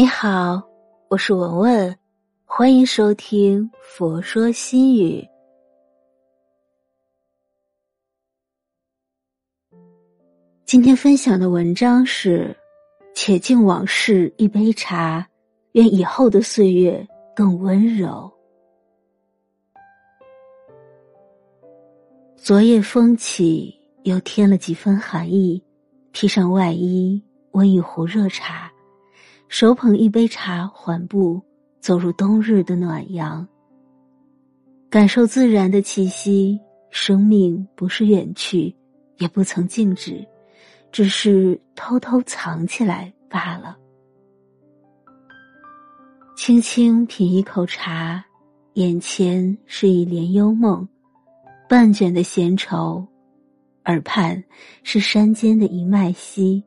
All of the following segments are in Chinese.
你好，我是文文，欢迎收听《佛说心语》。今天分享的文章是：且敬往事一杯茶，愿以后的岁月更温柔。昨夜风起，又添了几分寒意，披上外衣，温一壶热茶。手捧一杯茶，缓步走入冬日的暖阳，感受自然的气息。生命不是远去，也不曾静止，只是偷偷藏起来罢了。轻轻品一口茶，眼前是一帘幽梦，半卷的闲愁，耳畔是山间的一脉溪。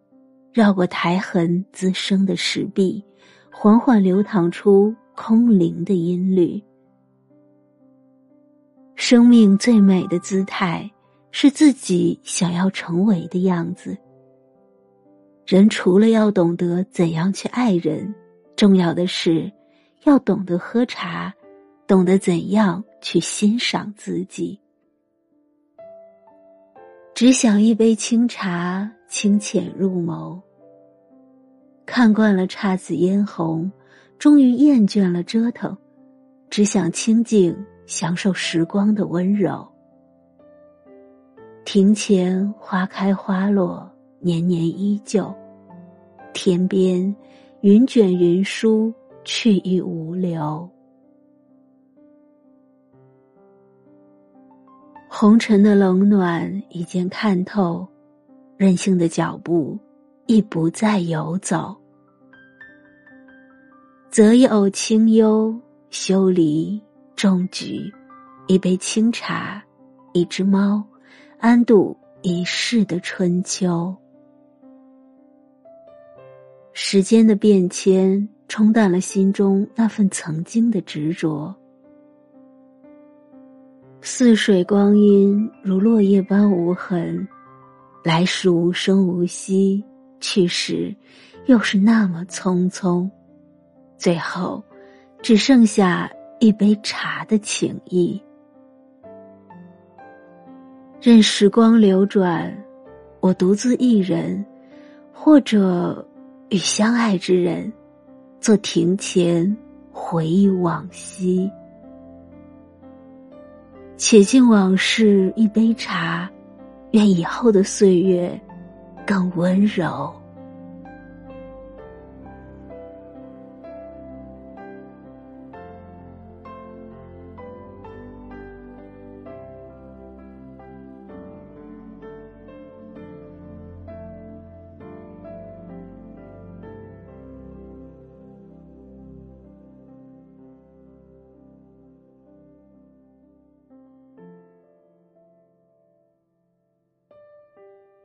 绕过苔痕滋生的石壁，缓缓流淌出空灵的音律。生命最美的姿态，是自己想要成为的样子。人除了要懂得怎样去爱人，重要的是要懂得喝茶，懂得怎样去欣赏自己。只想一杯清茶。清浅入眸，看惯了姹紫嫣红，终于厌倦了折腾，只想清静享受时光的温柔。庭前花开花落，年年依旧；天边云卷云舒，去亦无留。红尘的冷暖已经看透。任性的脚步，亦不再游走。择一偶清幽，修篱种菊，一杯清茶，一只猫，安度一世的春秋。时间的变迁冲淡了心中那份曾经的执着。似水光阴如落叶般无痕。来时无声无息，去时又是那么匆匆，最后只剩下一杯茶的情谊。任时光流转，我独自一人，或者与相爱之人，坐庭前回忆往昔。且敬往事一杯茶。愿以后的岁月更温柔。